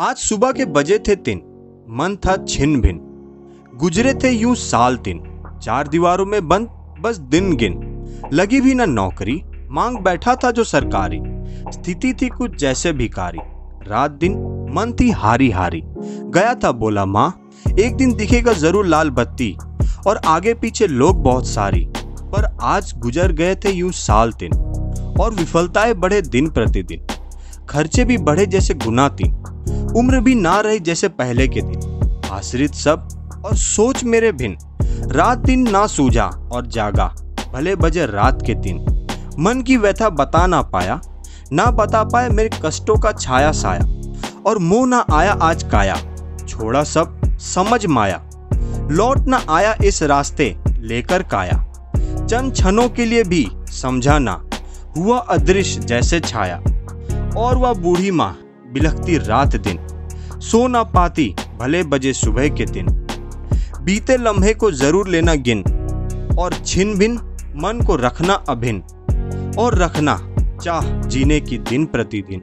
आज सुबह के बजे थे तीन मन था छिन भिन गुजरे थे यूँ साल तीन चार दीवारों में बंद, बस दिन गिन। लगी भी ना नौकरी, मांग बैठा था जो सरकारी। स्थिति थी कुछ जैसे भिकारी रात दिन मन थी हारी हारी गया था बोला, माँ, एक दिन दिखेगा ज़रूर लाल बत्ती और आगे पीछे लोग बहुत सारी। पर आज गुजर गए थे यूँ साल दिन और विफलताएँ बढ़े दिन प्रतिदिन। खर्चे भी बढ़े जैसे गुना तीन। उम्र भी ना रही जैसे पहले के दिन। आश्रित सब और सोच मेरे भिन्न। रात दिन ना सूझा और जागा, भले बजे रात के दिन। मन की व्यथा बता ना पाया, ना बता पाए मेरे कष्टों का छाया साया। और मुँह ना आया आज काया, छोड़ा सब समझ माया। लौट ना आया इस रास्ते लेकर काया। चंद क्षणों के लिए भी समझा ना, हुआ अदृश्य जैसे छाया। और वह बूढ़ी माँ बिलखती रात दिन। सो ना पाती, भले बजे सुबह के दिन। बीते लम्हे को ज़रूर लेना गिन, और छिन भिन मन को रखना अभिन। और रखना चाह जीने की दिन प्रतिदिन।